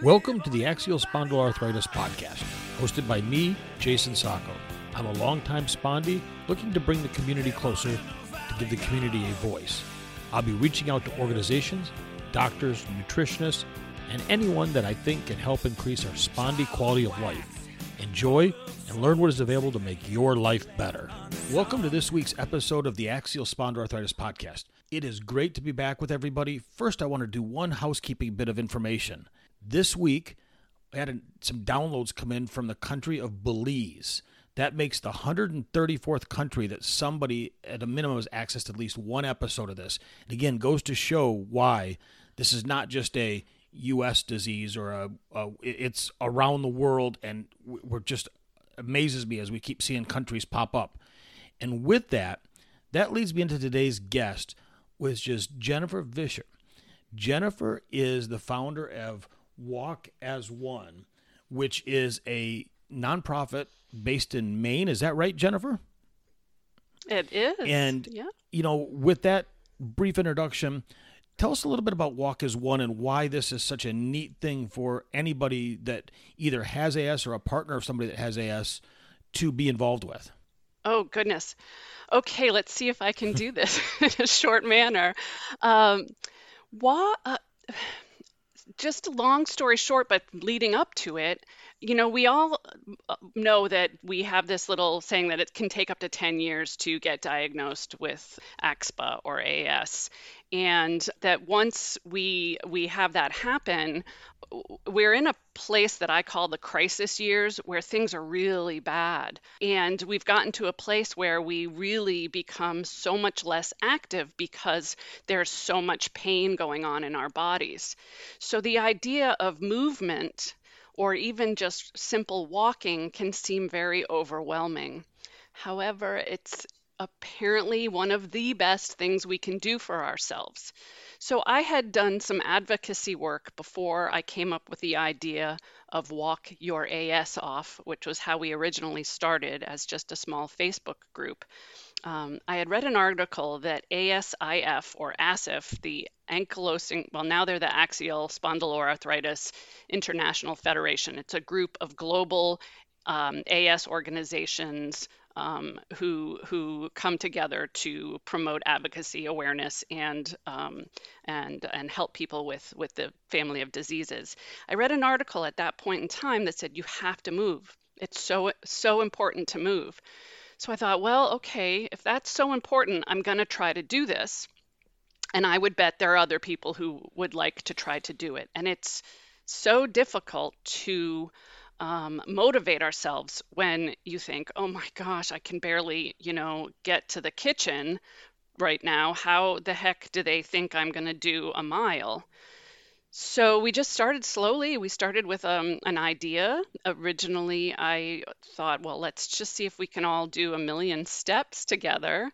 Welcome to the Axial Spondyloarthritis Podcast, hosted by me, Jason Sacco. I'm a longtime spondy looking to bring the community closer to give the community a voice. I'll be reaching out to organizations, doctors, nutritionists, and anyone that I think can help increase our spondy quality of life. Enjoy and learn what is available to make your life better. Welcome to this week's episode of the Axial Spondyloarthritis Podcast. It is great to be back with everybody. First, I want to do one housekeeping bit of information. This week, I had some downloads come in from the country of Belize. That makes the 134th country that somebody at a minimum has accessed at least one episode of this. And again, goes to show why this is not just a U.S. disease or a, a it's around the world, and we're just amazes me as we keep seeing countries pop up. And with that, that leads me into today's guest, which is Jennifer Visscher. Jennifer is the founder of Walk as One, which is a nonprofit based in Maine. Is that right, Jennifer? It is. And, yeah. you know, with that brief introduction, tell us a little bit about Walk as One and why this is such a neat thing for anybody that either has AS or a partner of somebody that has AS to be involved with. Oh, goodness. Okay, let's see if I can do this in a short manner. Um, why, uh, just a long story short, but leading up to it, you know, we all uh, know that we have this little saying that it can take up to 10 years to get diagnosed with AxSpa or AS. And that once we we have that happen, we're in a place that I call the crisis years where things are really bad. And we've gotten to a place where we really become so much less active because there's so much pain going on in our bodies. So the idea of movement or even just simple walking can seem very overwhelming. However, it's apparently one of the best things we can do for ourselves. So I had done some advocacy work before I came up with the idea of Walk Your AS Off, which was how we originally started as just a small Facebook group. Um, I had read an article that ASIF or ASIF, the ankylosing, well, now they're the Axial Spondyloarthritis International Federation. It's a group of global um, AS organizations um, who who come together to promote advocacy, awareness, and um, and and help people with with the family of diseases. I read an article at that point in time that said you have to move. It's so so important to move. So I thought, well, okay, if that's so important, I'm going to try to do this. And I would bet there are other people who would like to try to do it. And it's so difficult to um, motivate ourselves when you think, oh my gosh, I can barely, you know, get to the kitchen right now. How the heck do they think I'm going to do a mile? So we just started slowly. We started with um, an idea. Originally, I thought, well, let's just see if we can all do a million steps together.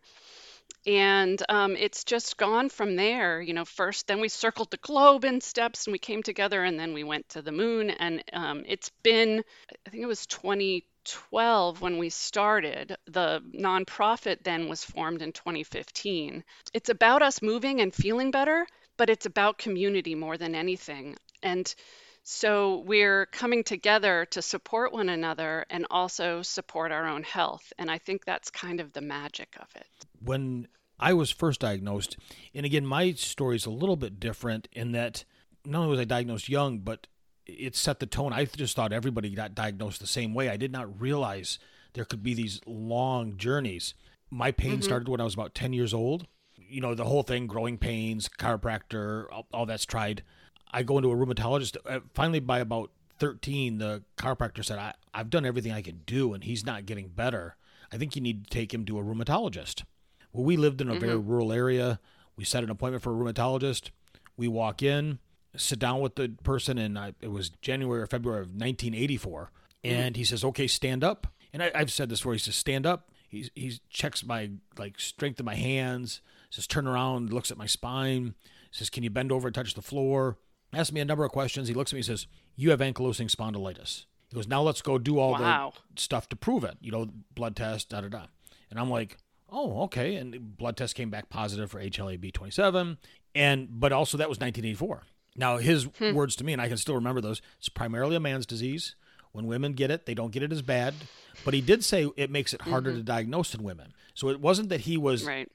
And um, it's just gone from there. You know first then we circled the globe in steps and we came together and then we went to the moon. And um, it's been i think it was 2012 when we started. The nonprofit then was formed in 2015 it's about us moving and feeling better but it's about community more than anything and so we're coming together to support one another and also support our own health. And I think that's kind of the magic of it. When I was first diagnosed, and again, my story is a little bit different in that not only was I diagnosed young, but it set the tone. I just thought everybody got diagnosed the same way. I did not realize there could be these long journeys. My pain mm-hmm. started when I was about 10 years old. You know, the whole thing growing pains, chiropractor, all, all that's tried. I go into a rheumatologist. Uh, finally, by about 13, the chiropractor said, I, I've done everything I can do and he's not getting better. I think you need to take him to a rheumatologist. Well, we lived in a mm-hmm. very rural area. We set an appointment for a rheumatologist. We walk in, sit down with the person, and I, it was January or February of 1984. Mm-hmm. And he says, okay, stand up. And I, have said this before. He says, stand up. He, he checks my like strength of my hands, says, turn around, looks at my spine, says, can you bend over and touch the floor? Asks me a number of questions. He looks at me and says, You have ankylosing spondylitis. He goes, Now let's go do all wow. the stuff to prove it, you know, blood test, da da da. And I'm like, oh, okay. And blood test came back positive for HLA-B27, and but also that was 1984. Now his hmm. words to me, and I can still remember those. It's primarily a man's disease. When women get it, they don't get it as bad. But he did say it makes it harder mm-hmm. to diagnose in women. So it wasn't that he was Right.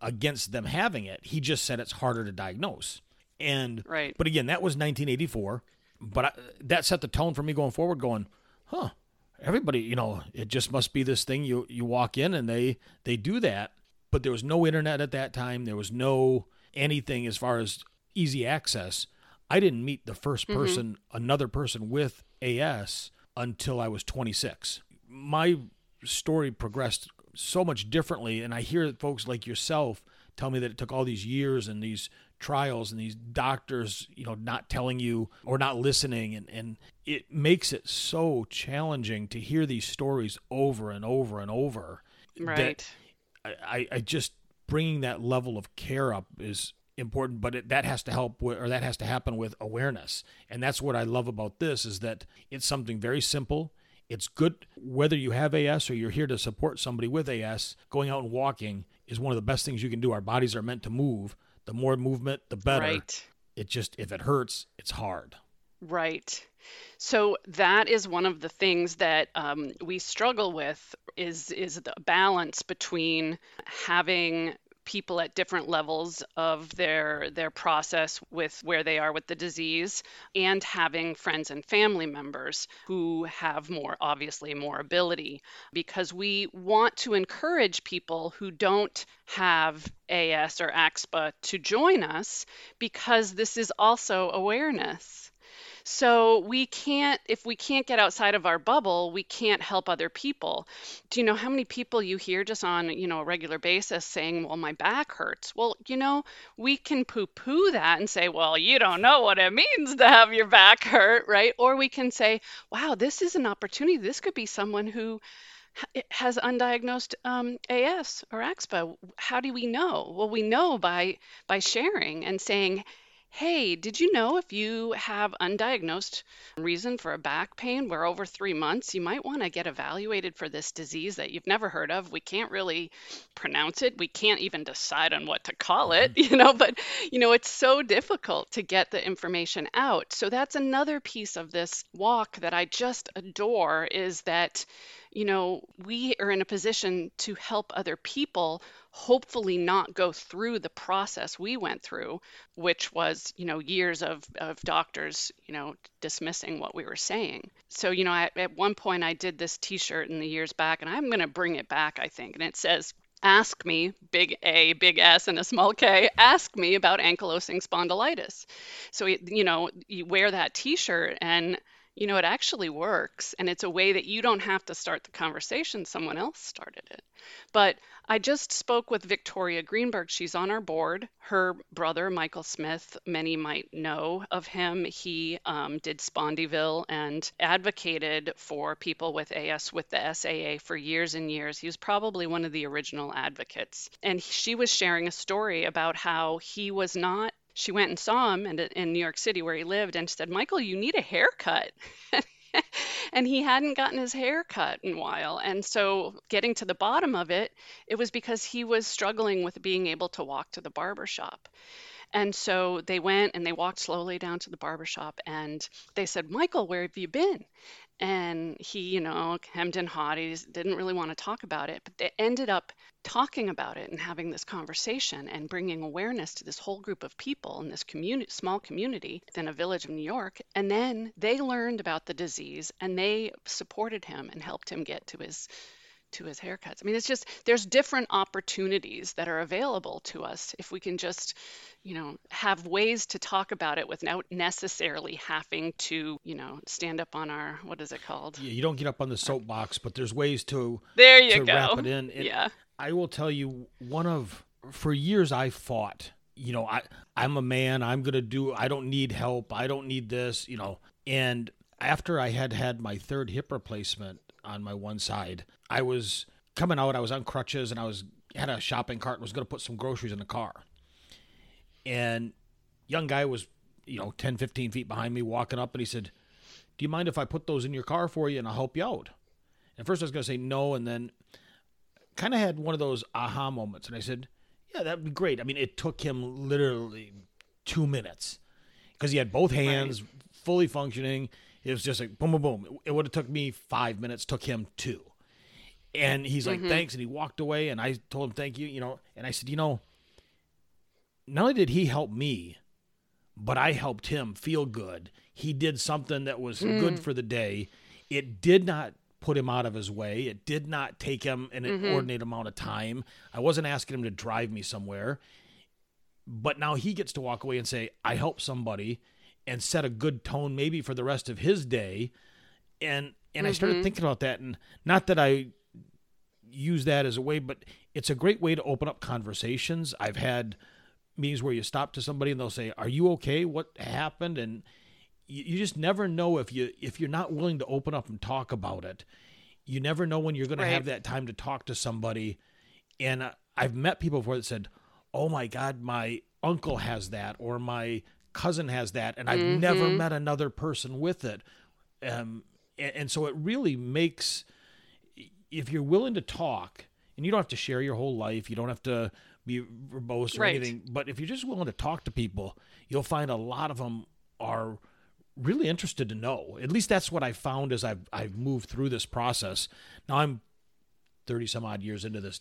Against them having it. He just said it's harder to diagnose. And Right. but again, that was 1984. But I, that set the tone for me going forward. Going, huh? Everybody, you know, it just must be this thing. You you walk in and they they do that. But there was no internet at that time. There was no anything as far as easy access. I didn't meet the 1st mm-hmm. person, another person with AS, until I was 26. My story progressed so much differently, and I hear folks like yourself tell me that it took all these years and these trials and these doctors, you know, not telling you or not listening, and and it makes it so challenging to hear these stories over and over and over. Right. I, I- just bringing that level of care up is important, but it, that has to help with, or that has to happen with awareness. And that's what I love about this is that it's something very simple. It's good whether you have AS or you're here to support somebody with AS. Going out and walking is one of the best things you can do. Our bodies are meant to move. The more movement, the better. Right. It just if it hurts, it's hard. Right. So that is one of the things that um, we struggle with is is the balance between having people at different levels of their their process with where they are with the disease and having friends and family members who have more obviously more ability because we want to encourage people who don't have AS or AxSpa to join us because this is also awareness. So we can't, if we can't get outside of our bubble, we can't help other people. Do you know how many people you hear just on, you know, a regular basis saying, well, my back hurts? Well, you know, we can poo poo that and say, well, you don't know what it means to have your back hurt, right? Or we can say, wow, this is an opportunity. This could be someone who has undiagnosed um, AS or AxSpa. How do we know? Well, we know by by sharing and saying, Hey, did you know if you have undiagnosed reason for a back pain where over three months, you might want to get evaluated for this disease that you've never heard of? We can't really pronounce it. We can't even decide on what to call it, mm-hmm. you know, but, you know, it's so difficult to get the information out. So that's another piece of this walk that I just adore is that, you know, we are in a position to help other people hopefully not go through the process we went through, which was, you know, years of, of doctors, you know, dismissing what we were saying. So, you know, I, at one point I did this t shirt in the years back, and I'm going to bring it back, I think. And it says, Ask me, big A, big S, and a small K, ask me about ankylosing spondylitis. So, you know, you wear that t shirt and you know, it actually works. And it's a way that you don't have to start the conversation, someone else started it. But I just spoke with Victoria Greenberg. She's on our board. Her brother, Michael Smith, many might know of him. He um, did Spondyville and advocated for people with AS with the SAA for years and years. He was probably one of the original advocates. And she was sharing a story about how he was not she went and saw him in, in New York City where he lived and said, Michael, you need a haircut. and he hadn't gotten his hair cut in a while. And so, getting to the bottom of it, it was because he was struggling with being able to walk to the barber shop. And so they went and they walked slowly down to the barber shop and they said, Michael, where have you been? And he, you know, hemmed and hawed. He didn't really want to talk about it, but they ended up talking about it and having this conversation and bringing awareness to this whole group of people in this community, small community within a village of New York. And then they learned about the disease and they supported him and helped him get to his to his haircuts. I mean, it's just there's different opportunities that are available to us if we can just, you know, have ways to talk about it without necessarily having to, you know, stand up on our what is it called? Yeah, you don't get up on the soapbox, but there's ways to There you to go. wrap it in. And yeah. I will tell you, one of for years I fought. You know, I I'm a man. I'm gonna do. I don't need help. I don't need this. You know, and after I had had my third hip replacement on my one side, I was coming out. I was on crutches and I was had a shopping cart and was gonna put some groceries in the car. And young guy was, you know, 10, 15 feet behind me walking up and he said, Do you mind if I put those in your car for you and I'll help you out? And first I was going to say no. And then kind of had one of those aha moments, and I said, "Yeah, that'd be great." I mean, it took him literally two minutes because he had both hands fully functioning. It was just like boom, boom, boom. It would have took me five minutes, took him two. And he's like, mm-hmm. thanks. And he walked away. And I told him, thank you. You know, and I said, you know, not only did he help me, but I helped him feel good. He did something that was good mm. for the day. It did not put him out of his way. It did not take him an mm-hmm. inordinate amount of time. I wasn't asking him to drive me somewhere. But now he gets to walk away and say, I helped somebody and set a good tone maybe for the rest of his day. And and I started thinking about that and not that I use that as a way, but it's a great way to open up conversations. I've had meetings where you stop to somebody and they'll say, "Are you okay? What happened?" And you, you just never know if you if you're not willing to open up and talk about it. You never know when you're going to have that time to talk to somebody. And uh, I've met people before that said, "Oh my God, my uncle has that," or "My cousin has that," and I've never met another person with it. Um, and, and so it really makes if you're willing to talk, and you don't have to share your whole life, you don't have to be verbose or Right. anything, but if you're just willing to talk to people, you'll find a lot of them are really interested to know. At least that's what I found as I've I've moved through this process. Now I'm thirty some odd years into this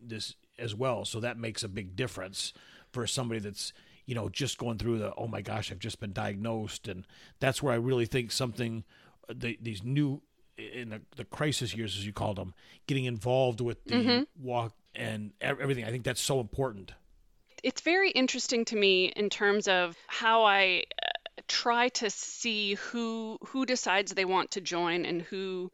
this as well, so that makes a big difference for somebody that's you know just going through the oh my gosh I've just been diagnosed, and that's where I really think something the, these new in the, the crisis years as you called them getting involved with the walk and everything. I think that's so important. it's very interesting to me in terms of how I uh, try to see who who decides they want to join and who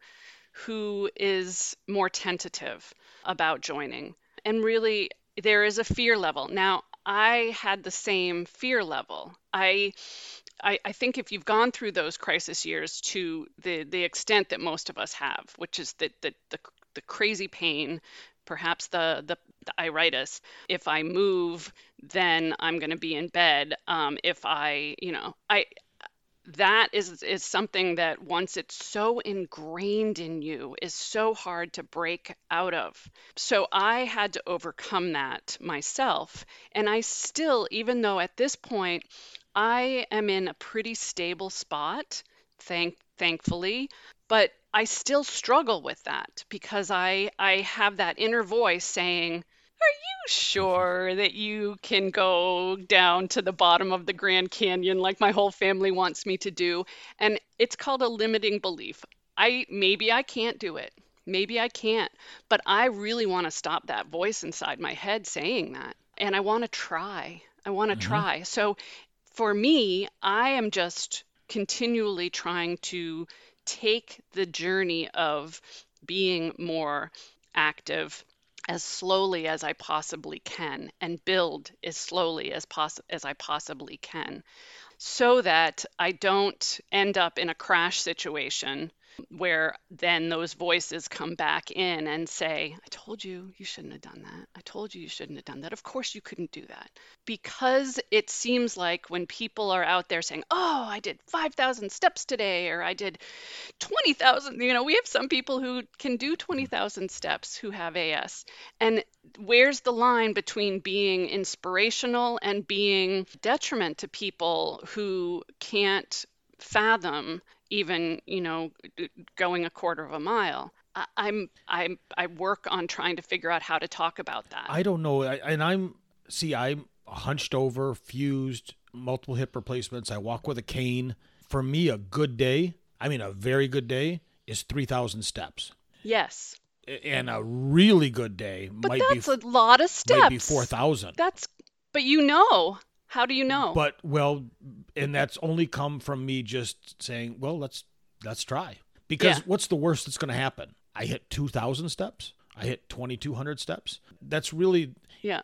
who is more tentative about joining. And really there is a fear level. Now, I had the same fear level. I I, I think if you've gone through those crisis years to the, the extent that most of us have, which is the, the, the, the crazy pain, perhaps the, the, the iritis, if I move, then I'm going to be in bed. Um, if I, you know, I, that is is something that once it's so ingrained in you is so hard to break out of. So I had to overcome that myself and I still even though at this point I am in a pretty stable spot thank thankfully but I still struggle with that because I I have that inner voice saying you sure that you can go down to the bottom of the Grand Canyon like my whole family wants me to do? And it's called a limiting belief. I maybe I can't do it. Maybe I can't, but I really want to stop that voice inside my head saying that. And I want to try. I want to mm-hmm. try. So for me, I am just continually trying to take the journey of being more active as slowly as I possibly can and build as slowly as poss- as I possibly can so that I don't end up in a crash situation where then those voices come back in and say, I told you you shouldn't have done that. I told you you shouldn't have done that. Of course you couldn't do that. Because it seems like when people are out there saying, Oh, I did 5,000 steps today, or I did 20,000, you know, we have some people who can do 20,000 steps who have AS. And where's the line between being inspirational and being detriment to people who can't fathom even you know going a quarter of a mile I- i'm i'm i work on trying to figure out how to talk about that I don't know, I, and I'm see, I'm hunched over, fused, multiple hip replacements. I walk with a cane. For me, a good day, I mean, a very good day, is three thousand steps, yes and a really good day but might that's be a lot of steps might be four thousand. that's but you know how do you know But well, and that's only come from me just saying, well, let's let's try. Because Yeah. what's the worst that's going to happen? I hit two thousand steps. I hit twenty two hundred steps. That's really yeah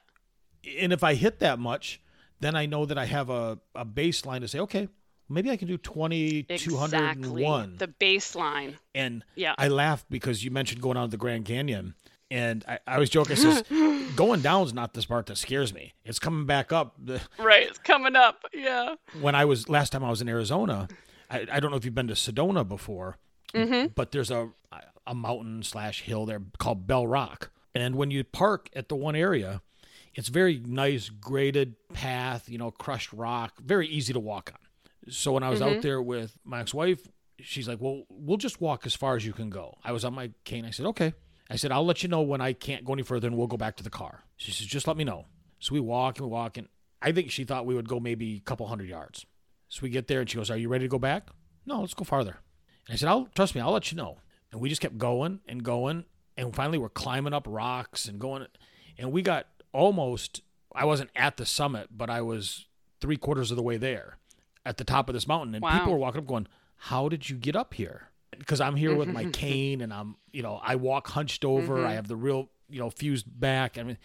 and if I hit that much, then I know that I have a, a baseline to say, okay, maybe I can do 20, exactly the baseline and Yeah. I laugh because you mentioned going on the Grand Canyon. And I, I was joking, says, going down is not the part that scares me. It's coming back up. Right it's coming up yeah When I was, last time I was in Arizona, I, I don't know if you've been to Sedona before, Mm-hmm. but there's a, a mountain slash hill there called Bell Rock. And when you park at the one area, it's very nice graded path, you know, crushed rock, very easy to walk on. So when I was out there with my ex-wife, she's like, "Well, we'll just walk as far as you can go." I was on my cane. I said, "Okay." I said, "I'll let you know when I can't go any further, and we'll go back to the car." She says, "Just let me know." So we walk and we walk, and I think she thought we would go maybe a couple hundred yards. So we get there, and she goes, "Are you ready to go back?" No, let's go farther. And I said, "I'll trust me. I'll let you know." And we just kept going and going, and finally we're climbing up rocks and going, and we got almost. I wasn't at the summit, but I was three quarters of the way there, at the top of this mountain, and Wow. people were walking up, going, "How did you get up here?" Because I'm here with my mm-hmm. cane, and I'm, you know, I walk hunched over. I mm-hmm. have the real, you know, fused back. I mean,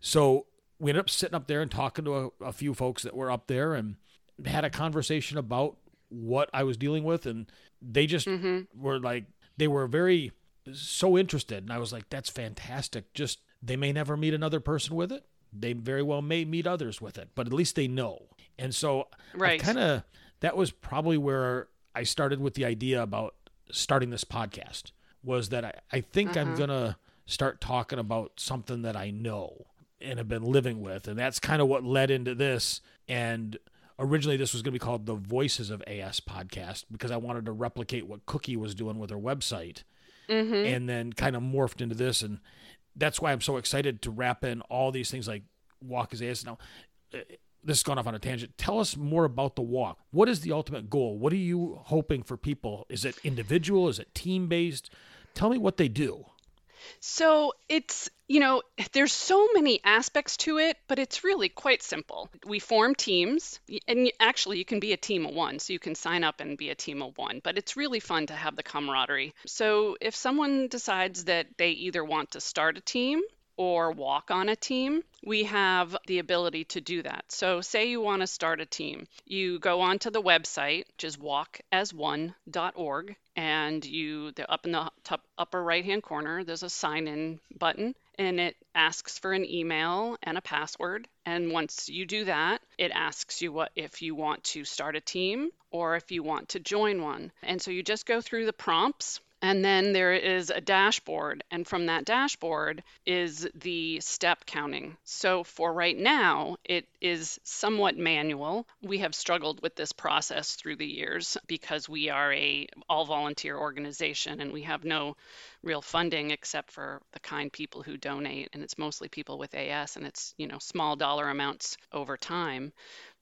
so we ended up sitting up there and talking to a, a few folks that were up there and had a conversation about what I was dealing with. And they just mm-hmm. were like, they were very so interested. And I was like, that's fantastic. Just they may never meet another person with it. They very well may meet others with it, but at least they know. And so Right. kind of that was probably where I started with the idea about starting this podcast was that I, I think I'm mm-hmm. going to start talking about something that I know and have been living with. And that's kind of what led into this. And originally, this was going to be called the Voices of AS podcast because I wanted to replicate what Cookie was doing with her website mm-hmm. and then kind of morphed into this. And that's why I'm so excited to wrap in all these things like Walk as AS. Now, this has gone off on a tangent. Tell us more about the walk. What is the ultimate goal? What are you hoping for people? Is it individual? Is it team based? Tell me what they do. So it's, you know, there's so many aspects to it, but it's really quite simple. We form teams, and actually, you can be a team of one, so you can sign up and be a team of one, but it's really fun to have the camaraderie. So if someone decides that they either want to start a team or walk on a team, we have the ability to do that. So, say you want to start a team, you go onto the website, which is walkasone.org, and you, the up in the top upper right hand corner, there's a sign in button, and it asks for an email and a password. And once you do that, it asks you what if you want to start a team or if you want to join one. And so you just go through the prompts and then there is a dashboard, and from that dashboard is the step counting. So for right now, it is somewhat manual. We have struggled with this process through the years because we are a all volunteer organization and we have no real funding except for the kind people who donate and it's mostly people with AS and it's, you know, small dollar amounts over time.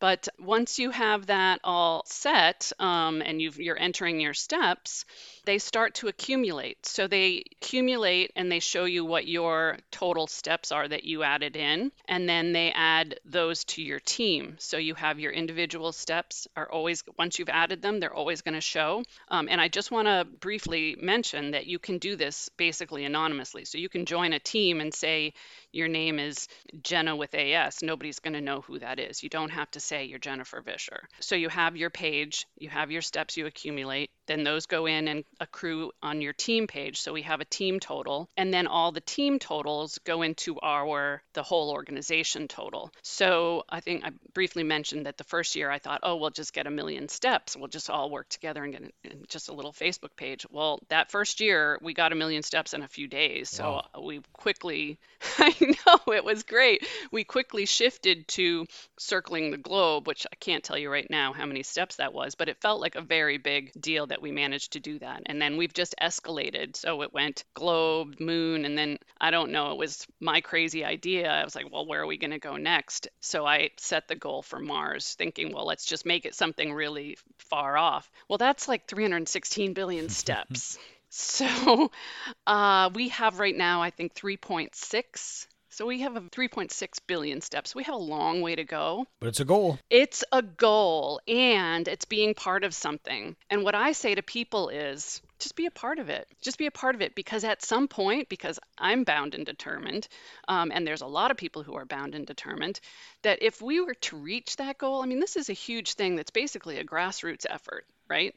But once you have that all set um, and you've, you're entering your steps, they start to accumulate. So they accumulate and they show you what your total steps are that you added in, and then they add those to your team. So you have your individual steps are always once you've added them, they're always going to show. Um, and I just want to briefly mention that you can do this basically anonymously. So you can join a team and say your name is Jenna with AS. Nobody's going to know who that is. You don't have to say you're Jennifer Visscher. So you have your page, you have your steps you accumulate, then those go in and accrue on your team page. So we have a team total, and then all the team totals go into our the whole organization total. So I think I briefly mentioned that the first year I thought, oh, we'll just get a million steps. We'll just all work together and get in just a little Facebook page. Well, that first year we got a million steps in a few days. So we quickly, Know it was great. We quickly shifted to circling the globe, which I can't tell you right now how many steps that was, but it felt like a very big deal that we managed to do that. And then we've just escalated. So it went globe, moon, and then I don't know, it was my crazy idea. I was like, well, where are we going to go next? So I set the goal for Mars, thinking, well, let's just make it something really far off. Well, that's like 316 billion steps. So uh, we have right now, I think, 3.6. So we have a 3.6 billion steps. We have a long way to go. But it's a goal. It's a goal and it's being part of something. And what I say to people is just be a part of it. Just be a part of it because at some point, because I'm bound and determined, um, and there's a lot of people who are bound and determined, that if we were to reach that goal, I mean, this is a huge thing that's basically a grassroots effort, right?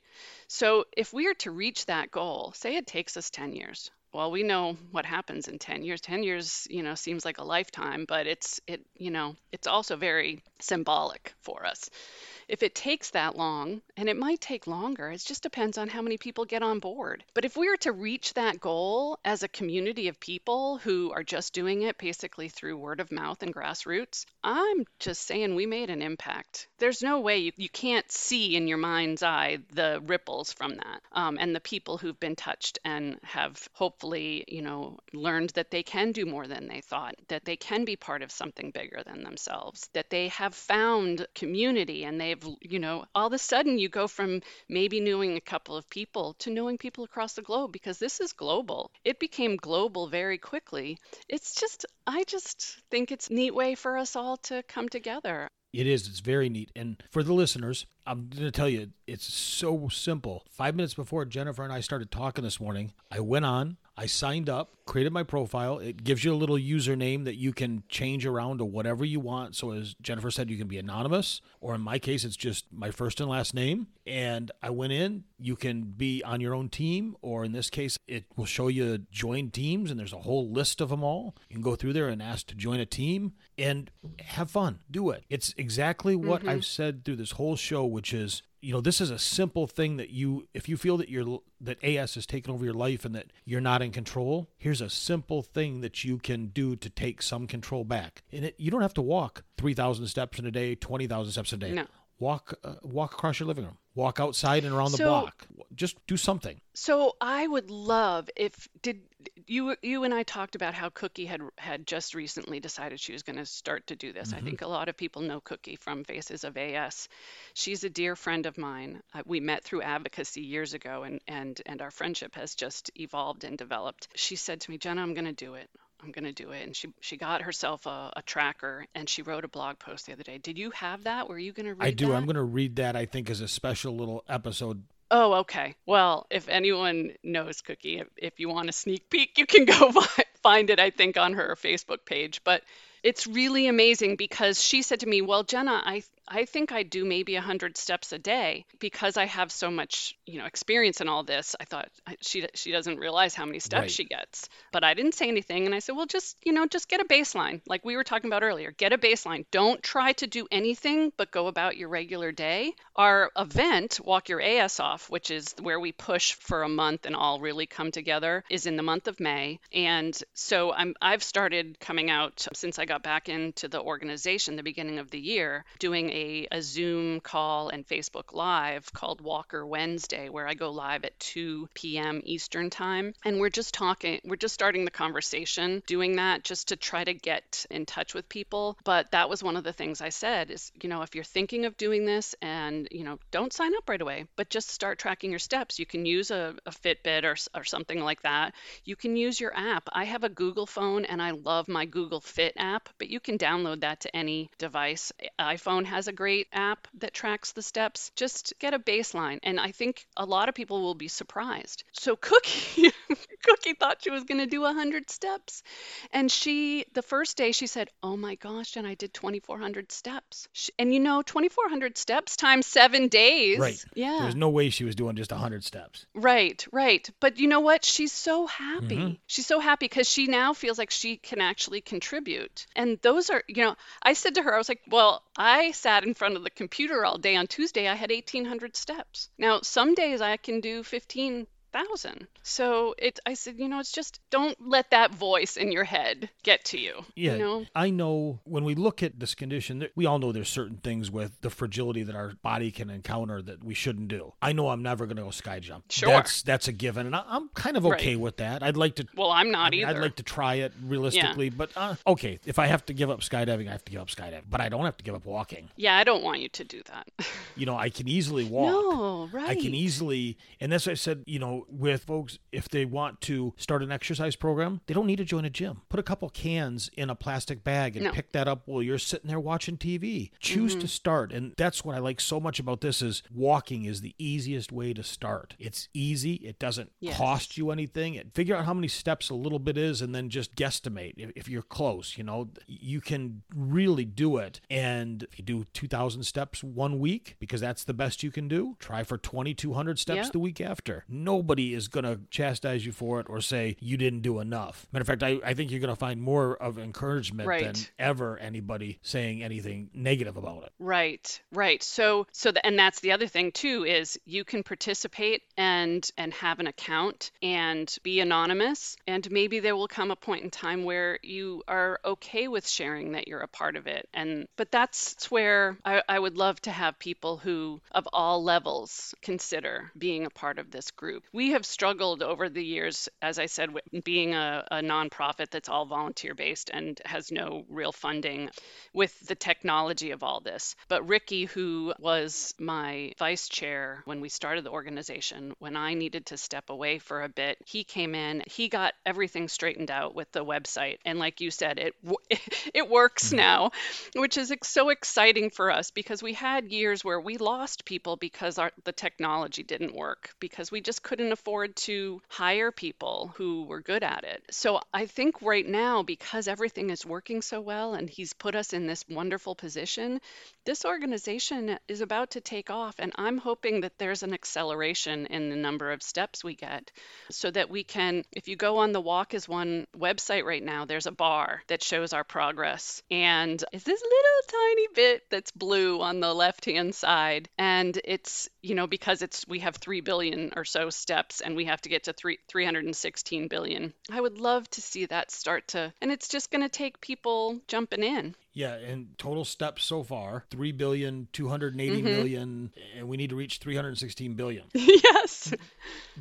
So if we are to reach that goal, say it takes us 10 years, well we know what happens in 10 years 10 years you know seems like a lifetime but it's it you know it's also very symbolic for us. If it takes that long, and it might take longer, it just depends on how many people get on board. But if we were to reach that goal as a community of people who are just doing it basically through word of mouth and grassroots, I'm just saying we made an impact. There's no way you, you can't see in your mind's eye the ripples from that um, and the people who've been touched and have hopefully, you know, learned that they can do more than they thought, that they can be part of something bigger than themselves, that they have found community and they've you know, all of a sudden you go from maybe knowing a couple of people to knowing people across the globe because this is global. It became global very quickly. It's just, I just think it's a neat way for us all to come together. It is. It's very neat. And for the listeners, I'm going to tell you, it's so simple. Five minutes before Jennifer and I started talking this morning, I went on, I signed up, created my profile. It gives you a little username that you can change around to whatever you want. So, as Jennifer said, you can be anonymous, or in my case, it's just my first and last name. And I went in, you can be on your own team, or in this case, it will show you join teams, and there's a whole list of them all. You can go through there and ask to join a team and have fun. Do it. It's exactly what mm-hmm. I've said through this whole show, which is you know this is a simple thing that you if you feel that you're that as has taken over your life and that you're not in control here's a simple thing that you can do to take some control back. And it, you don't have to walk 3000 steps in a day 20000 steps a day. No. walk uh, walk across your living room walk outside and around the block just do something so i would love if did you you and I talked about how Cookie had had just recently decided she was going to start to do this. Mm-hmm. I think a lot of people know Cookie from Faces of AS. She's a dear friend of mine. Uh, we met through advocacy years ago, and and and our friendship has just evolved and developed. She said to me, Jenna, I'm going to do it. I'm going to do it. And she she got herself a, a, tracker and she wrote a blog post the other day. Did you have that? Were you going to read I do. That? I'm going to read that, I think, as a special little episode Oh, okay. Well, if anyone knows Cookie, if, if you want a sneak peek, you can go find it, I think, on her Facebook page. But it's really amazing because she said to me, Well, Jenna, I I think I do maybe 100 steps a day because I have so much, you know, experience in all this. I thought she she doesn't realize how many steps right. she gets. But I didn't say anything and I said, "Well, just, you know, just get a baseline like we were talking about earlier. Get a baseline. Don't try to do anything but go about your regular day." Our event, Walk Your AS Off, which is where we push for a month and all really come together, is in the month of May. And so I'm I've started coming out since I got back into the organization the beginning of the year doing a, a Zoom call and Facebook Live called Walker Wednesday, where I go live at 2 p.m. Eastern Time. And we're just talking, we're just starting the conversation doing that just to try to get in touch with people. But that was one of the things I said is, you know, if you're thinking of doing this and, you know, don't sign up right away, but just start tracking your steps. You can use a, a Fitbit or, or something like that. You can use your app. I have a Google phone and I love my Google Fit app, but you can download that to any device. iPhone has a great app that tracks the steps. Just get a baseline. And I think a lot of people will be surprised. So Cookie, Cookie thought she was going to do 100 steps. And she, the first day, she said, Oh my gosh, and I did 2,400 steps. She, and you know, 2,400 steps times seven days. Right. Yeah. There's no way she was doing just 100 steps. Right, right. But you know what? She's so happy. Mm-hmm. She's so happy because she now feels like she can actually contribute. And those are, you know, I said to her, I was like, Well, I sat in front of the computer all day on Tuesday. I had 1,800 steps. Now, some days I can do 15 thousand. So it, I said, you know, it's just don't let that voice in your head get to you. Yeah, you know? I know when we look at this condition, we all know there's certain things with the fragility that our body can encounter that we shouldn't do. I know I'm never going to go sky jump. Sure, that's that's a given, and I, am kind of okay right. with that. I'd like to. Well, I'm not I mean, either. I'd like to try it realistically, yeah. but uh, okay, if I have to give up skydiving, I have to give up skydiving, but I don't have to give up walking. Yeah, I don't want you to do that. you know, I can easily walk. No, right. I can easily, and that's what I said. You know, with folks if they want to start an exercise program, they don't need to join a gym. Put a couple cans in a plastic bag and no. pick that up while you're sitting there watching TV. Choose mm-hmm. to start. And that's what I like so much about this is walking is the easiest way to start. It's easy. It doesn't yes. cost you anything. It, figure out how many steps a little bit is and then just guesstimate if, if you're close, you know, you can really do it. And if you do 2000 steps one week because that's the best you can do, try for 2200 steps yep. the week after. Nobody is going to chastise you for it or say you didn't do enough. Matter of fact, I, I think you're going to find more of encouragement Right. than ever anybody saying anything negative about it. Right, right. So, so the, and that's the other thing too is you can participate and and have an account and be anonymous, and maybe there will come a point in time where you are okay with sharing that you're a part of it. And but that's where I, I would love to have people who of all levels consider being a part of this group. We have struggled over the years, as I said, with being a, a nonprofit that's all volunteer based and has no real funding with the technology of all this. But Ricky, who was my vice chair when we started the organization, when I needed to step away for a bit, he came in. He got everything straightened out with the website, and like you said, it it works mm-hmm. now, which is so exciting for us because we had years where we lost people because our, the technology didn't work because we just couldn't afford to hire people who were good at it. So I think right now, because everything is working so well and he's put us in this wonderful position, this organization is about to take off. And I'm hoping that there's an acceleration in the number of steps we get so that we can, if you go on the Walk as One website right now, there's a bar that shows our progress. And it's this little tiny bit that's blue on the left hand side. And it's, you know, because it's, we have 3 billion or so steps and we have to get to three, 316 billion. I would love to see that start to, and it's just going to take people jumping in. Yeah, and total steps so far, 3 billion, 280 mm-hmm. million, and we need to reach 316 billion. yes.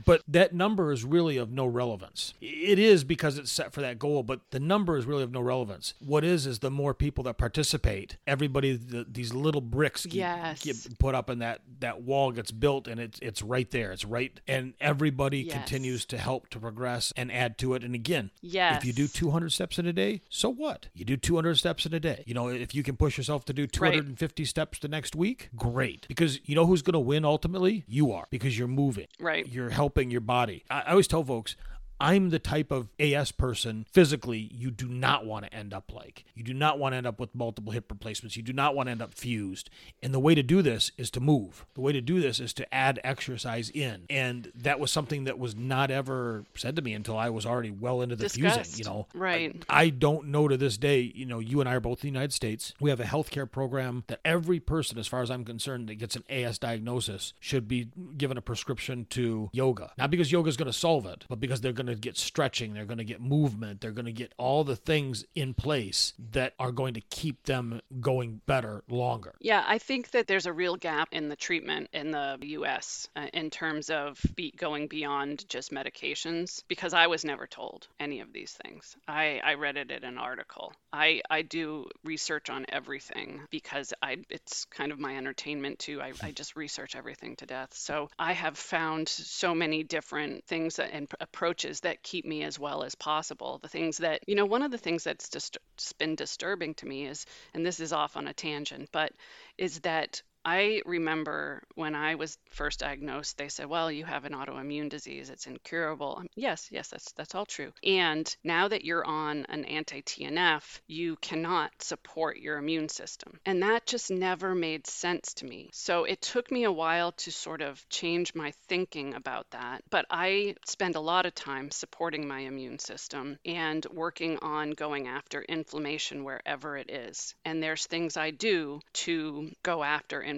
But that number is really of no relevance. It is because it's set for that goal, but the number is really of no relevance. What is is the more people that participate, everybody, the, these little bricks Yes. get put up, and that that wall gets built, and it's it's right there. It's right, and everybody Yes. continues to help to progress and add to it. And again, Yes. if you do 200 steps in a day, so what? You do 200 steps in a day. You know, if you can push yourself to do 250 steps the next week, great. Because you know who's going to win ultimately? You are, because you're moving. Right. You're helping your body. I, I always tell folks, I'm the type of AS person physically you do not want to end up like. You do not want to end up with multiple hip replacements. You do not want to end up fused. And the way to do this is to move. The way to do this is to add exercise in. And that was something that was not ever said to me until I was already well into the Discussed. fusing, you know. Right. I don't know to this day, you know, you and I are both in the United States. We have a healthcare program that every person, as far as I'm concerned, that gets an AS diagnosis should be given a prescription to yoga. Not because yoga is going to solve it, but because they're going to get stretching, they're going to get movement, they're going to get all the things in place that are going to keep them going better longer. Yeah, I think that there's a real gap in the treatment in the US uh, in terms of be going beyond just medications because I was never told any of these things. I, I read it in an article. I, I do research on everything because I it's kind of my entertainment too. I, I just research everything to death. So I have found so many different things and approaches that keep me as well as possible. The things that, you know, one of the things that's just, just been disturbing to me is, and this is off on a tangent, but is that I remember when I was first diagnosed, they said, "Well, you have an autoimmune disease; it's incurable." Yes, yes, that's that's all true. And now that you're on an anti-TNF, you cannot support your immune system, and that just never made sense to me. So it took me a while to sort of change my thinking about that. But I spend a lot of time supporting my immune system and working on going after inflammation wherever it is. And there's things I do to go after inflammation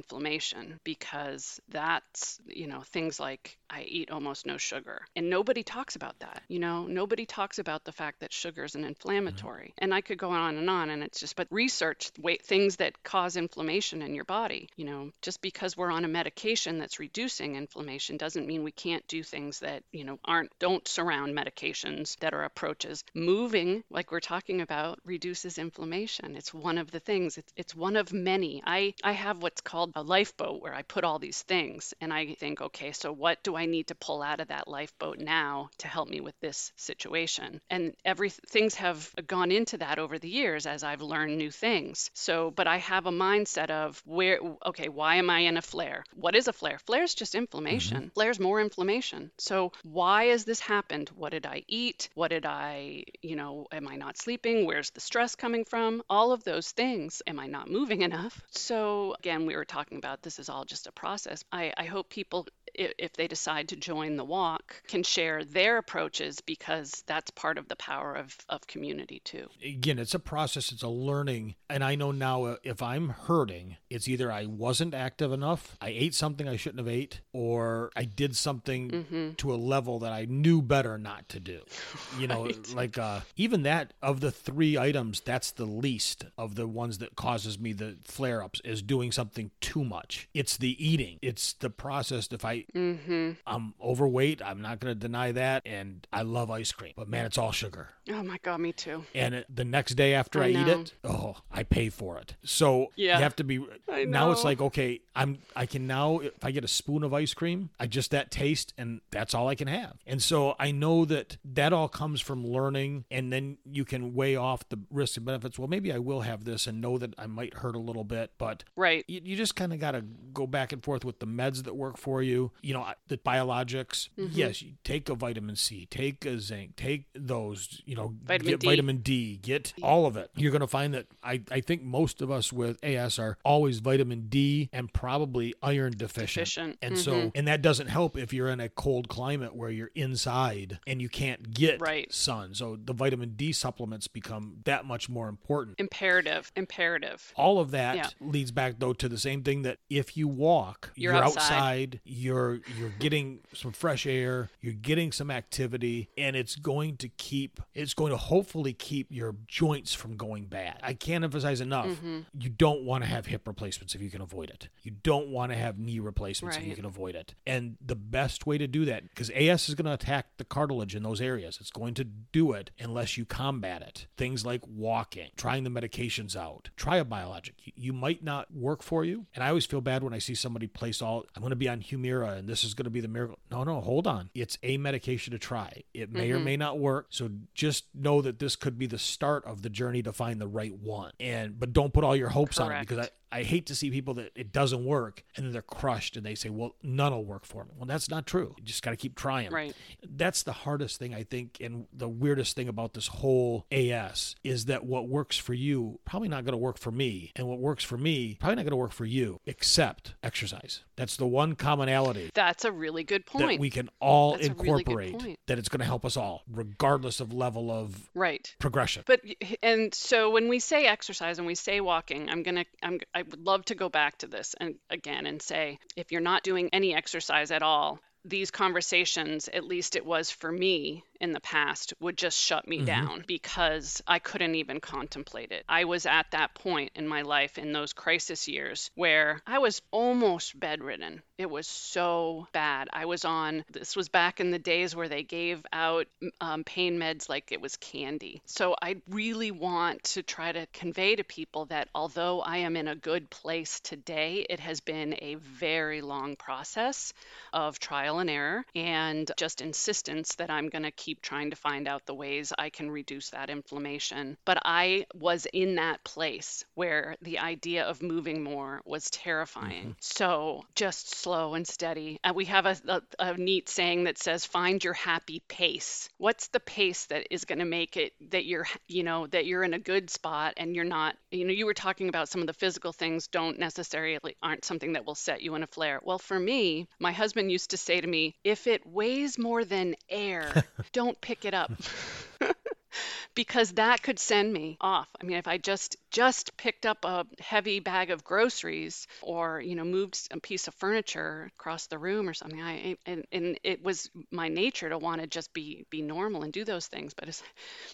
because that's, you know, things like I eat almost no sugar. And nobody talks about that. You know, nobody talks about the fact that sugar is an inflammatory. And I could go on and on and it's just but research wait, things that cause inflammation in your body. You know, just because we're on a medication that's reducing inflammation doesn't mean we can't do things that, you know, aren't don't surround medications that are approaches. Moving, like we're talking about, reduces inflammation. It's one of the things. It's it's one of many. I I have what's called a lifeboat where I put all these things and I think, okay, so what do I need to pull out of that lifeboat now to help me with this situation? And every things have gone into that over the years as I've learned new things. So, but I have a mindset of where okay, why am I in a flare? What is a flare? Flare is just inflammation. Mm-hmm. Flare's more inflammation. So, why has this happened? What did I eat? What did I, you know, am I not sleeping? Where's the stress coming from? All of those things. Am I not moving enough? So, again, we were talking about this is all just a process. I, I hope people if, if they decide to join the walk, can share their approaches because that's part of the power of, of community too. Again, it's a process, it's a learning. And I know now uh, if I'm hurting, it's either I wasn't active enough, I ate something I shouldn't have ate, or I did something Mm-hmm. to a level that I knew better not to do. You know, Right. like uh, even that of the three items, that's the least of the ones that causes me the flare ups is doing something too much. It's the eating. It's the process. If I Mm-hmm. I'm overweight, I'm not going to deny that, and I love ice cream, but man, it's all sugar. Oh my God, me too. And it, the next day after I, I eat it, oh, I pay for it. So Yeah. you have to be. Now it's like okay, I'm I can now if I get a spoon of ice cream, I just that taste, and that's all I can have. And so I know that that all comes from learning, and then you can weigh off the risks and benefits. Well, maybe I will have this, and know that I might hurt a little bit, but Right. you, you just kind of got to go back and forth with the meds that work for you. You know, the biologics. Mm-hmm. Yes, you take a vitamin C, take a zinc, take those. You know, Vitamin get D. vitamin D, get all of it. You're going to find that I, I think most of us with AS are always vitamin D and probably iron deficient. Deficient. Mm-hmm. And so, and that doesn't help if you're in a cold climate where you're inside and you can't get Right. sun. So the vitamin D supplements become that much more important Imperative. Imperative. all of that Yeah. leads back though to the same thing that if you walk You're you're, outside. outside. you're you're getting some fresh air you're getting some activity and it's going to keep it's going to hopefully keep your joints from going bad. I can't emphasize enough Mm-hmm. you don't want to have hip replacements if you can avoid it. You don't want to have knee replacements if you can avoid it. And the best way to do that because as is going to attack the cartilage in those areas. It's going to do it unless you combat it. Things like walking trying the medications out try a biologic. You might not work for you. And i always feel bad when i see somebody place all i'm going to be on humira and this is going to be the miracle. No no hold on. It's a medication to try. It may or mm-hmm. may not work. So just know that this could be the start of the journey to find the right one. And but don't put all your hopes on it because I, I hate to see people that it doesn't work and then they're crushed and they say, well, none will work for me. Well, that's not true. You just got to keep trying. Right. That's the hardest thing, I think. And the weirdest thing about this whole AS is that what works for you probably not going to work for me. And what works for me probably not going to work for you, except exercise. That's the one commonality That's a really good point. that we can all That's really incorporate point. that it's going to help us all, regardless of level of right. progression. But and so when we say exercise and we say walking, I'm gonna I'm I would love to go back to this and again and say if you're not doing any exercise at all, these conversations, at least it was for me in the past, would just shut me down because I couldn't even contemplate it. I was at that point in my life in those crisis years where I was almost bedridden. It was so bad. I was on, this was back in the days where they gave out um, pain meds like it was candy. So I really want to try to convey to people that although I am in a good place today, it has been a very long process of trial and error and just insistence that I'm going to keep trying to find out the ways I can reduce that inflammation. But I was in that place where the idea of moving more was terrifying. Mm-hmm. So just slow and steady. And we have a, a, a neat saying that says, find your happy pace. What's the pace that is going to make it that you're, you know, that you're in a good spot and you're not, you know, you were talking about some of the physical things don't necessarily aren't something that will set you in a flare. Well, for me, my husband used to say to me, if it weighs more than air, don't pick it up. because that could send me off. I mean, if I just just picked up a heavy bag of groceries or you know moved a piece of furniture across the room or something, I and, and it was my nature to want to just be be normal and do those things. But it's,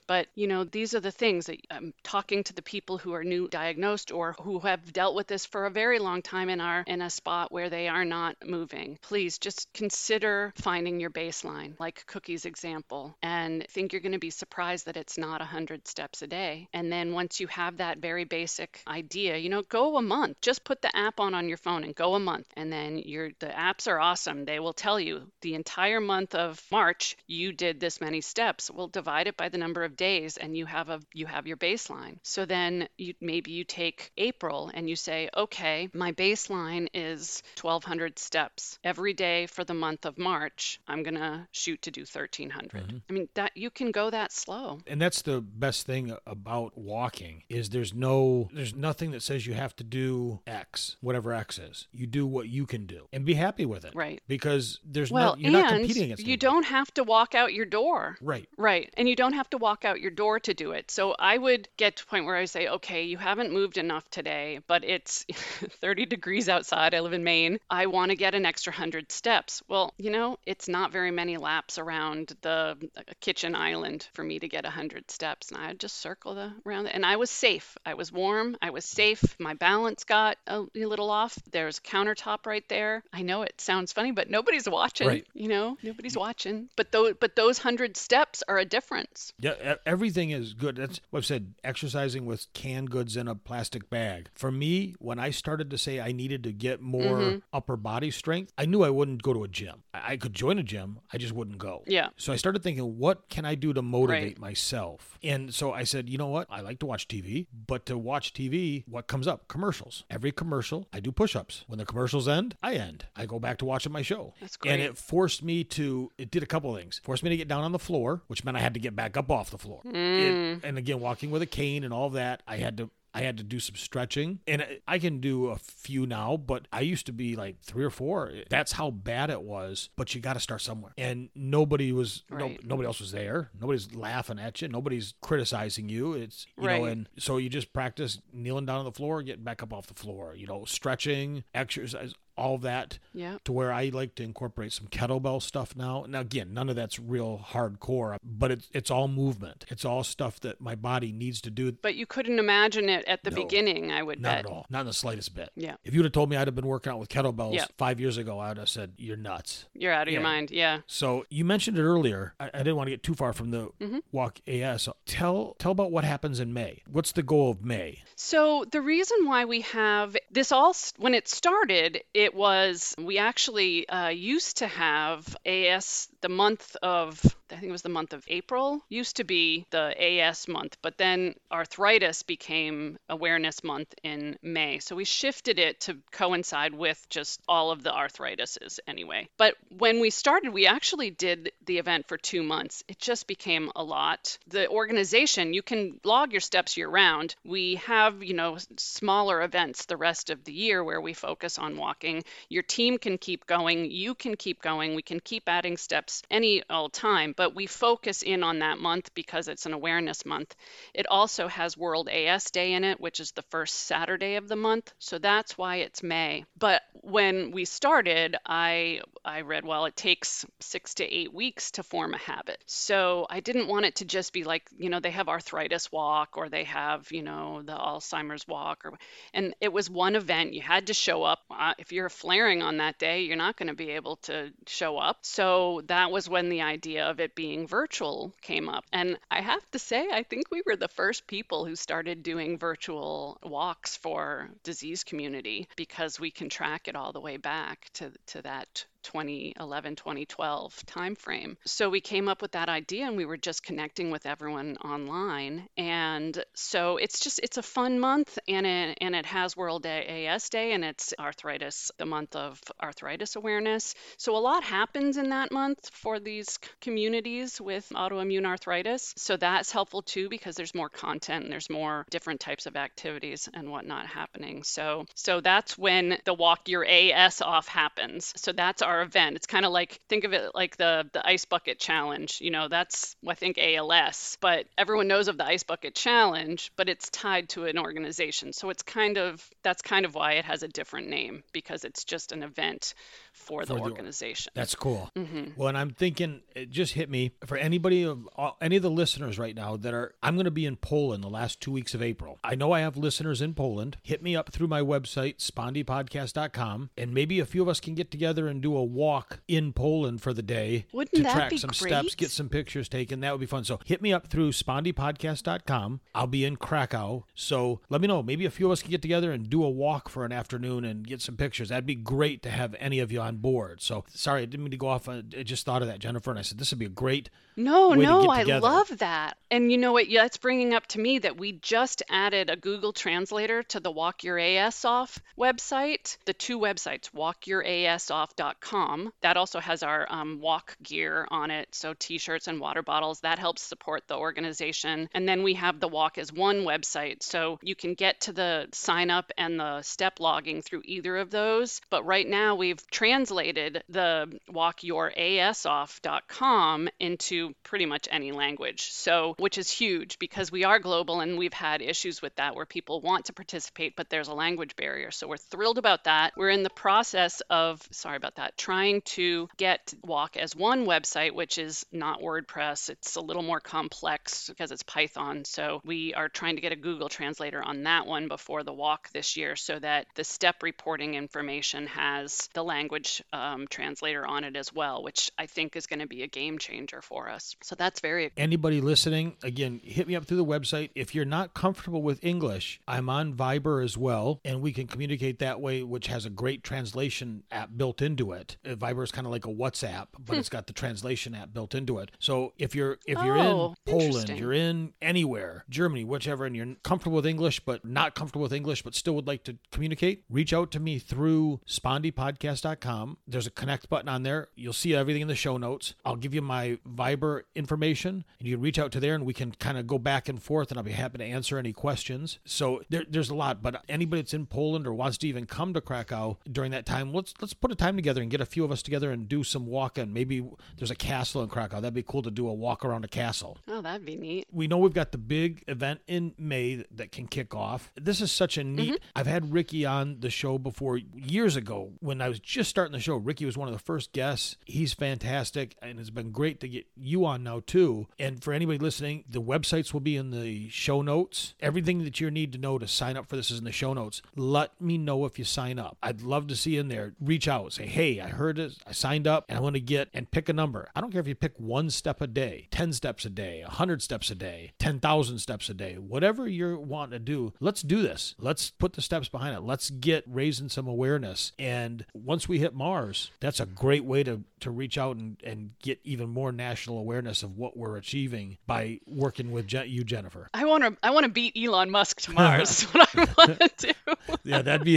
but you know these are the things that I'm talking to the people who are new diagnosed or who have dealt with this for a very long time and are in a spot where they are not moving. Please just consider finding your baseline, like Cookie's example, and think you're going to be surprised that it's not 100 steps a day. And then once you have that very basic idea, you know, go a month. Just put the app on on your phone and go a month. And then your the apps are awesome. They will tell you the entire month of March you did this many steps. We'll divide it by the number of days and you have a you have your baseline. So then you maybe you take April and you say, "Okay, my baseline is 1200 steps. Every day for the month of March, I'm going to shoot to do 1300." Mm-hmm. I mean, that you can go that slow. and that's the best thing about walking is there's there's no there's nothing that says you have to do X, whatever X is. You do what you can do and be happy with it. Right. Because there's Well, no you're not competing against you anybody. don't have to walk out your door. Right. Right. And you don't have to walk out your door to do it. So I would get to a point where I say, okay, you haven't moved enough today, but it's 30 degrees outside. I live in Maine. I want to get an extra 100 steps. Well, you know, it's not very many laps around the uh, kitchen island for me to get 100 steps. And I would just circle the around it. And I was safe. I was warm. I was safe. My balance got a, little off. There's a countertop right there. I know it sounds funny, but nobody's watching. Right. You know, nobody's watching. But those, but those 100 steps are a difference. Yeah, everything is good. That's what I've said. Exercising with canned goods in a plastic bag. For me, when I started to say I needed to get more Mm-hmm. upper body strength, I knew I wouldn't go to a gym. I I could join a gym, I just wouldn't go. Yeah. So I started thinking, what can I do to motivate Right. myself? And so I said, you know what? I like to watch TV, but to watch TV, what comes up? Commercials. Every commercial, I do push ups. When the commercials end, I end. I go back to watching my show. That's great. And it forced me to, it did a couple of things. Forced me to get down on the floor, which meant I had to get back up off the floor. Hmm. It- and again, walking with a cane and all that, I had to. I had to do some stretching, and I- I can do a few now, but I used to be like three or four. That's how bad it was. But you got to start somewhere, and nobody was, no, nobody else was there. Nobody's laughing at you. Nobody's criticizing you. It's you know, and so you just practice kneeling down on the floor, getting back up off the floor. You know, stretching, exercise, all that Yeah. to where I like to incorporate some kettlebell stuff now. Now again, none of that's real hardcore, but it's it's all movement. It's all stuff that my body needs to do. But you couldn't imagine it at the No. beginning, I would Not bet. at all. Not in the slightest bit. Yeah. If you would have told me I'd have been working out with kettlebells Yeah. five years ago, I would have said, You're nuts. You're out of your mind. Yeah. So you mentioned it earlier. I, I didn't want to get too far from the Mm-hmm. walk AS. Tell tell about what happens in May. What's the goal of May? So the reason why we have this all when it started, it was we actually uh, used to have AS the month of I think it was the month of April used to be the AS month, but then arthritis became awareness month in May. So we shifted it to coincide with just all of the arthritises anyway. But when we started, we actually did the event for two months. It just became a lot. The organization, you can log your steps year round. We have, you know, smaller events the rest of the year where we focus on walking. Your team can keep going. You can keep going. We can keep adding steps any all time, but we focus in on that month because it's an awareness month. It also has World AS Day in it, which is the first Saturday of the month. So that's why it's May. But when we started, I I read well it takes 6 to 8 weeks to form a habit. So I didn't want it to just be like, you know, they have arthritis walk or they have, you know, the Alzheimer's walk or and it was one event you had to show up. Uh, if you're flaring on that day, you're not going to be able to show up. So that was when the idea of it being virtual came up. And I have to say, I think we were the first people who started doing virtual walks for disease community because we can track it all the way back to, to that 2011 2012 timeframe. So we came up with that idea and we were just connecting with everyone online. And so it's just it's a fun month and it, and it has World AS Day and it's arthritis the month of arthritis awareness. So a lot happens in that month for these communities with autoimmune arthritis. So that's helpful too because there's more content and there's more different types of activities and whatnot happening. So so that's when the Walk Your AS Off happens. So that's our event it's kind of like think of it like the the ice bucket challenge you know that's i think als but everyone knows of the ice bucket challenge but it's tied to an organization so it's kind of that's kind of why it has a different name because it's just an event for the For the organization That's cool. Mm-hmm. Well, and I'm thinking it just hit me for anybody of all- any of the listeners right now that are. I'm going to be in Poland the last two weeks of April. I know I have listeners in Poland. Hit me up through my website spondypodcast.com, and maybe a few of us can get together and do a walk in Poland for the day Wouldn't to that track be some great? steps, get some pictures taken. That would be fun. So hit me up through spondypodcast.com. I'll be in Krakow, so let me know. Maybe a few of us can get together and do a walk for an afternoon and get some pictures. That'd be great to have any of you on board. So sorry, I didn't mean to go off. I just thought of that, Jennifer, and I said this would be a great. No, no, I love that. And you know what? Yeah, it's bringing up to me that we just added a Google Translator to the Walk Your AS Off website. The two websites, walkyourasoff.com walkwalk.com. That also has our um, walk gear on it, so t shirts and water bottles. That helps support the organization. And then we have the Walk AS One website, so you can get to the sign up and the step logging through either of those. But right now, we've translated the walkyourasoff.com into pretty much any language, so which is huge because we are global and we've had issues with that where people want to participate, but there's a language barrier. So we're thrilled about that. We're in the process of, sorry about that, trying to get Walk AS One website, which is not WordPress. It's a little more complex because it's Python. So we are trying to get a Google translator on that one before the walk this year so that the step reporting information has the language um, translator on it as well, which I think is going to be a game changer for us. So that's very Anybody listening, again, hit me up through the website. If you're not comfortable with English, I'm on Viber as well, and we can communicate that way, which has a great translation app built into it. Viber is kind of like a WhatsApp, but it's hmm. got the translation app built into it. So if you're if you're Oh, in Poland, you're in anywhere, Germany, whichever, and you're comfortable with English but not comfortable with English but still would like to communicate, reach out to me through spondypodcast.com. There's a connect button on there. You'll see everything in the show notes. I'll give you my Viber information and you can reach out to there and we can kind of go back and forth and I'll be happy to answer any questions. So there, there's a lot, but anybody that's in Poland or wants to even come to Krakow during that time, let's let's put a time together and get a few of us together and do some walking. Maybe there's a castle in Krakow. That'd be cool to do a walk around a castle Oh, that'd be neat. we know we've got the big event in May that can kick off. This is such a neat. Mm-hmm. I've had Ricky on the show before years ago when I was just starting the show. Ricky was one of the first guests. He's fantastic, and it's been great to get you on now too. And for anybody listening, the websites will be in the show notes. Everything that you need to know to sign up for this is in the show notes. Let me know if you sign up. I'd love to see you in there. Reach out, say, hey, I heard it, I signed up, and I want to get and pick a number. I don't care if you pick one step a day, ten steps a day, a hundred steps a day, ten thousand steps a day, whatever you're wanting to do. Let's do this. Let's put the steps behind it. Let's get raising some awareness. And once we hit Mars, that's a great way to to reach out and, and get even more national awareness of what we're achieving by working with Je- you, Jennifer. I want to I want to beat Elon Musk to Mars. what I want to do. Yeah, that'd be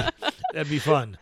that'd be fun.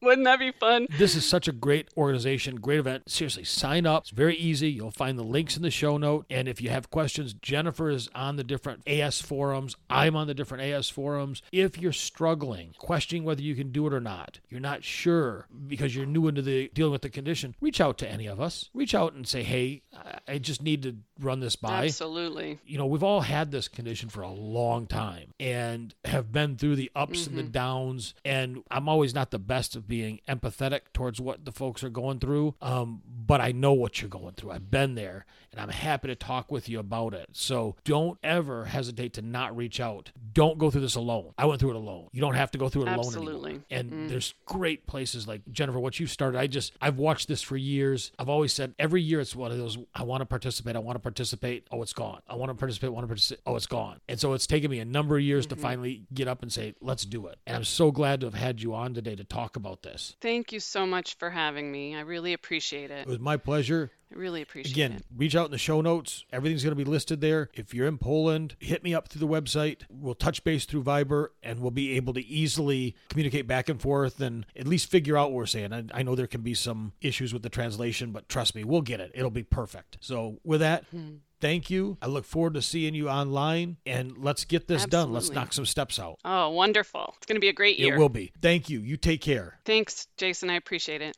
Wouldn't that be fun? This is such a great organization, great event. Seriously, sign up. It's very easy. You'll find the links in the show note. And if you have questions, Jennifer is on the different AS forums. I'm on the different AS forums. If you're struggling, questioning whether you can do it or not, you're not sure because you're new into the dealing with the condition, reach out to any of us. Reach out and say, hey, I- just need to run this by Absolutely. you know, we've all had this condition for a long time and have been through the ups and the downs. And I'm always not the best of being empathetic towards what the folks are going through. Um, but I know what you're going through. I've been there and I'm happy to talk with you about it. So don't ever hesitate to not reach out. Don't go through this alone. I went through it alone. You don't have to go through it alone Absolutely. anymore. And there's great places like Jennifer, what you started. I just, I've watched this for years. I've always said every year it's one of those, I want to participate. I want to participate. Oh, it's gone. I want to participate. want to participate. Oh, it's gone. And so it's taken me a number of years to mm-hmm. finally get up and say, let's do it. And I'm so glad to have had you on today to talk about this. Thank you so much for having me. I really appreciate it. It was my pleasure. I really appreciate Again, it. Again, reach out in the show notes. Everything's going to be listed there. If you're in Poland, hit me up through the website. We'll touch base through Viber and we'll be able to easily communicate back and forth and at least figure out what we're saying. I, I know there can be some issues with the translation, but trust me, we'll get it. It'll be perfect. So, with that, hmm. thank you. I look forward to seeing you online and let's get this done. Let's knock some steps out. Oh, wonderful. It's going to be a great year. It will be. Thank you. You take care. Thanks, Jason. I appreciate it.